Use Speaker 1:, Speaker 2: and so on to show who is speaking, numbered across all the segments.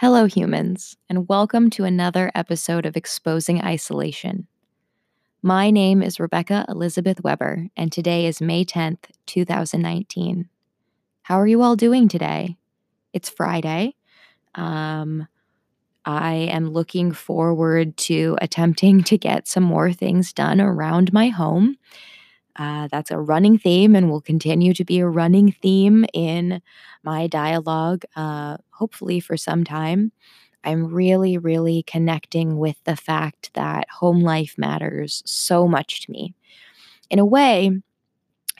Speaker 1: Hello, humans, and welcome to another episode of Exposing Isolation. My name is Rebecca Elizabeth Weber, and today is May 10th, 2019. How are you all doing today? It's Friday. Um, I am looking forward to attempting to get some more things done around my home. Uh, that's a running theme and will continue to be a running theme in my dialogue, uh, hopefully for some time. I'm really, really connecting with the fact that home life matters so much to me. In a way,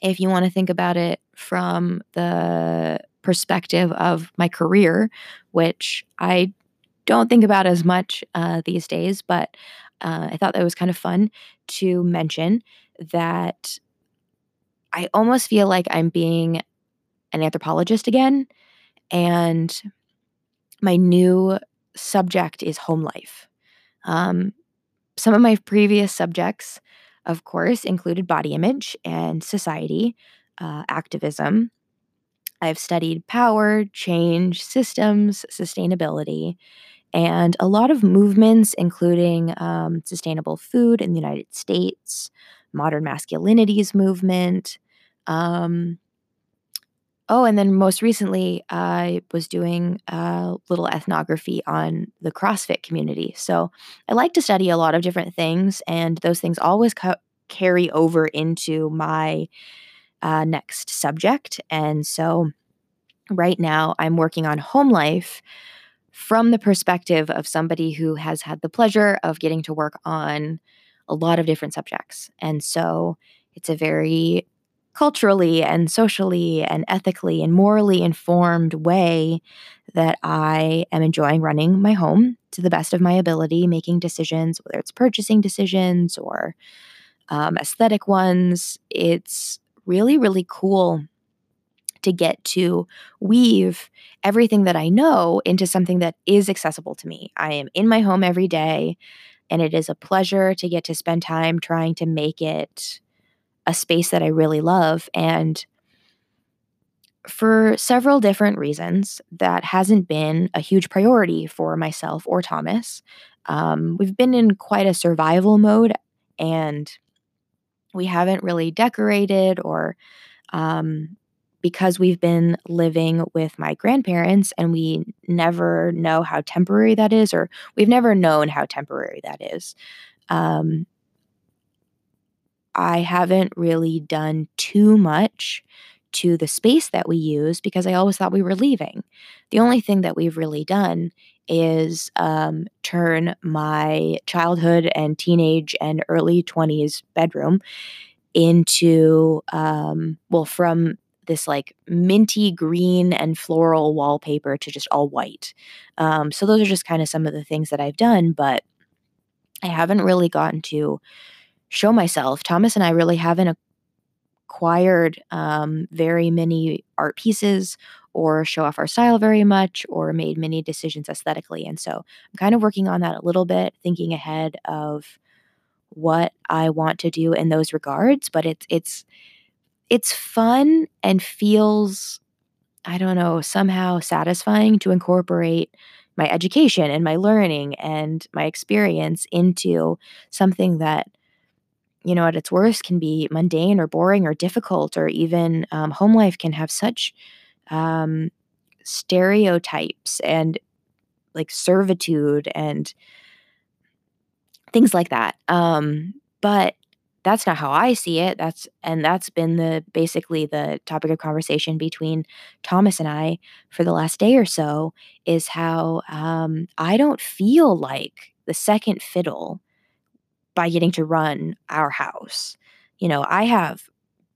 Speaker 1: if you want to think about it from the perspective of my career, which I don't think about as much uh, these days, but uh, I thought that was kind of fun to mention that I almost feel like I'm being an anthropologist again. And my new subject is home life. Um, some of my previous subjects, of course, included body image and society, uh, activism. I've studied power, change, systems, sustainability, and a lot of movements, including um, sustainable food in the United States, modern masculinities movement, um, oh, and then most recently, I was doing a little ethnography on the CrossFit community. So I like to study a lot of different things, and those things always ca- carry over into my uh, next subject. And so right now, I'm working on home life from the perspective of somebody who has had the pleasure of getting to work on a lot of different subjects. And so it's a very culturally and socially and ethically and morally informed way that I am enjoying running my home to the best of my ability, making decisions, whether it's purchasing decisions or um, aesthetic ones. It's really, really cool to get to weave everything that I know into something that is accessible to me. I am in my home every day, and it is a pleasure to get to spend time trying to make it a space that I really love. And for several different reasons, that hasn't been a huge priority for myself or Thomas. Um, we've been in quite a survival mode and we haven't really decorated or um, because we've been living with my grandparents and we never know how temporary that is, or we've never known how temporary that is. Um, I haven't really done too much to the space that we use because I always thought we were leaving. The only thing that we've really done is um, turn my childhood and teenage and early 20s bedroom into, um, well, from this like minty green and floral wallpaper to just all white. Um, so those are just kind of some of the things that I've done, but I haven't really gotten to show myself. Thomas and I really haven't acquired um, very many art pieces or show off our style very much or made many decisions aesthetically. And so I'm kind of working on that a little bit, thinking ahead of what I want to do in those regards. But it's it's it's fun and feels, I don't know, somehow satisfying to incorporate my education and my learning and my experience into something that you know, at its worst can be mundane or boring or difficult, or even um, home life can have such um, stereotypes and like servitude and things like that. Um, but that's not how I see it. That's and that's been the basically the topic of conversation between Thomas and I for the last day or so is how um, I don't feel like the second fiddle by getting to run our house. You know, I have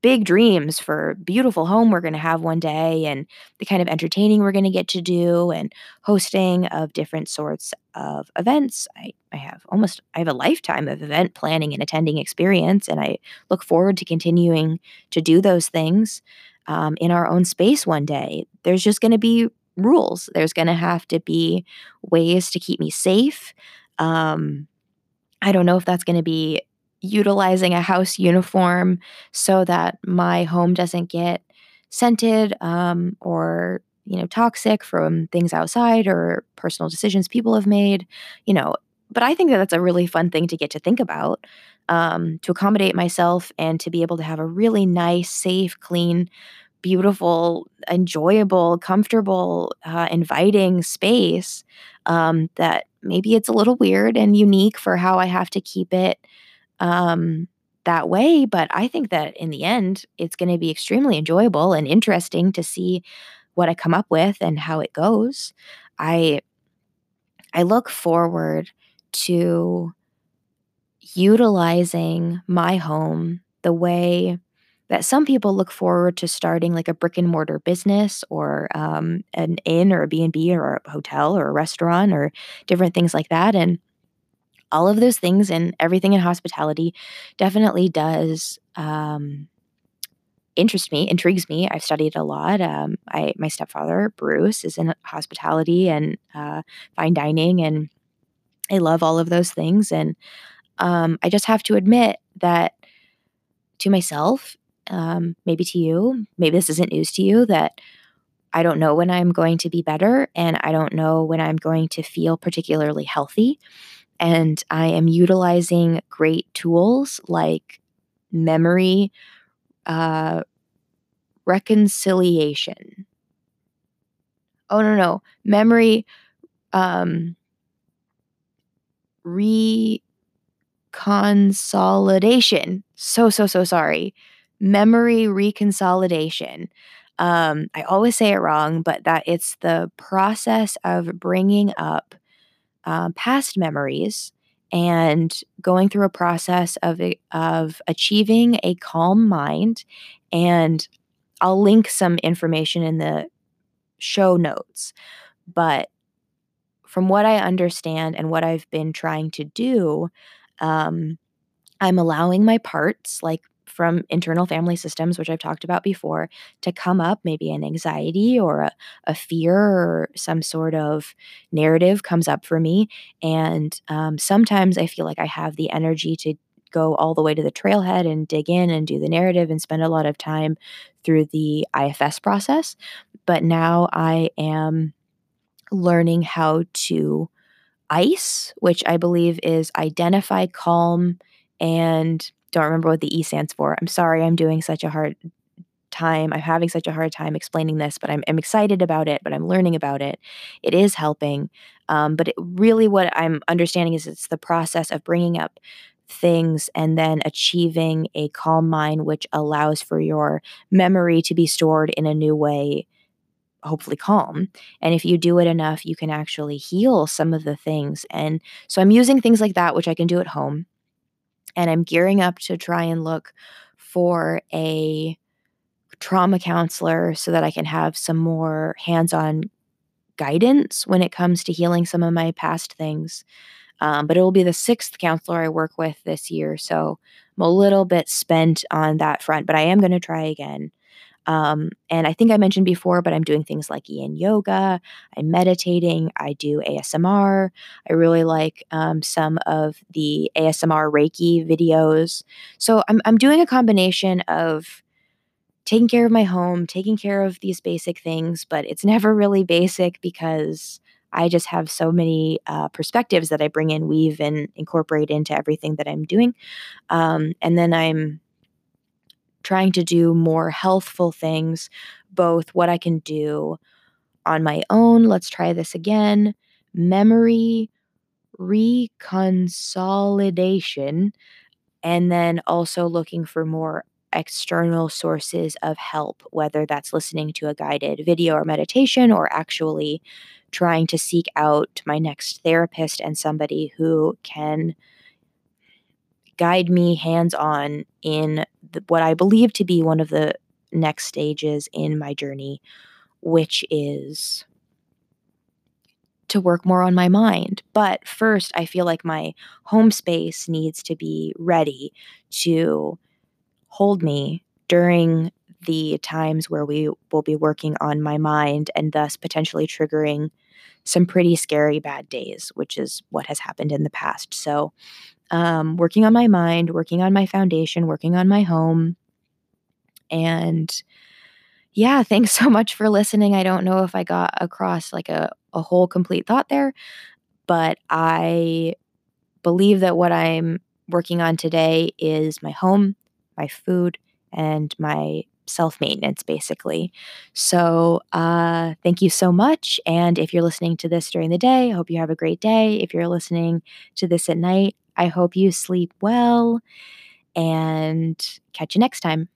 Speaker 1: big dreams for beautiful home we're going to have one day and the kind of entertaining we're going to get to do and hosting of different sorts of events. I, I have almost i have a lifetime of event planning and attending experience and i look forward to continuing to do those things um, in our own space one day. There's just going to be rules. There's going to have to be ways to keep me safe um, I don't know if that's going to be utilizing a house uniform so that my home doesn't get scented um, or you know, toxic from things outside or personal decisions people have made, you know, but I think that that's a really fun thing to get to think about um, to accommodate myself and to be able to have a really nice, safe, clean, beautiful, enjoyable, comfortable, uh, inviting space um, that maybe it's a little weird and unique for how I have to keep it um, that way. But I think that in the end, it's going to be extremely enjoyable and interesting to see what I come up with and how it goes. I I look forward to utilizing my home the way that some people look forward to starting like a brick and mortar business or um, an inn or a b&b or a hotel or a restaurant or different things like that and all of those things and everything in hospitality definitely does um, interest me, intrigues me. I've studied a lot. Um, I my stepfather Bruce is in hospitality and uh, fine dining, and I love all of those things. And um, I just have to admit that to myself, um, maybe to you, maybe this isn't news to you, that I don't know when I'm going to be better, and I don't know when I'm going to feel particularly healthy. And I am utilizing great tools like memory uh, reconciliation. Oh no no memory um, reconsolidation. So so so sorry. Memory reconsolidation. Um, I always say it wrong, but that it's the process of bringing up uh, past memories and going through a process of of achieving a calm mind and I'll link some information in the show notes but from what I understand and what I've been trying to do um, I'm allowing my parts like from internal family systems, which I've talked about before, to come up, maybe an anxiety or a, a fear or some sort of narrative comes up for me. And um, sometimes I feel like I have the energy to go all the way to the trailhead and dig in and do the narrative and spend a lot of time through the IFS process. But now I am learning how to ICE, which I believe is identify, calm, and don't remember what the E stands for. I'm sorry, I'm doing such a hard time. I'm having such a hard time explaining this, but I'm, I'm excited about it, but I'm learning about it. It is helping. Um, but it, really, what I'm understanding is it's the process of bringing up things and then achieving a calm mind, which allows for your memory to be stored in a new way hopefully calm. And if you do it enough, you can actually heal some of the things. And so I'm using things like that, which I can do at home and I'm gearing up to try and look for a trauma counselor so that I can have some more hands on guidance when it comes to healing some of my past things. Um, but it will be the sixth counselor I work with this year. So I'm a little bit spent on that front, but I am going to try again. Um, and I think I mentioned before, but I'm doing things like yin yoga, I'm meditating, I do ASMR. I really like um, some of the ASMR Reiki videos. So I'm, I'm doing a combination of taking care of my home, taking care of these basic things, but it's never really basic because I just have so many uh, perspectives that I bring in, weave, and incorporate into everything that I'm doing. Um, and then I'm trying to do more healthful things, both what I can do on my own. Let's try this again. Memory reconsolidation, and then also looking for more external sources of help, whether that's listening to a guided video or meditation or actually trying to seek out my next therapist and somebody who can guide me hands on in the, what I believe to be one of the next stages in my journey, which is to work more on my mind. But first, I feel like my home space needs to be ready to hold me during the times where we will be working on my mind and thus potentially triggering some pretty scary bad days, which is what has happened in the past. So um, working on my mind, working on my foundation, working on my home, and Yeah, thanks so much for listening. I don't know if I got across like a, a whole complete thought there, but I believe that what I'm working on today is my home, my food, and my self maintenance, basically. So, uh, thank you so much. And if you're listening to this during the day, I hope you have a great day. If you're listening to this at night, I hope you sleep well and catch you next time.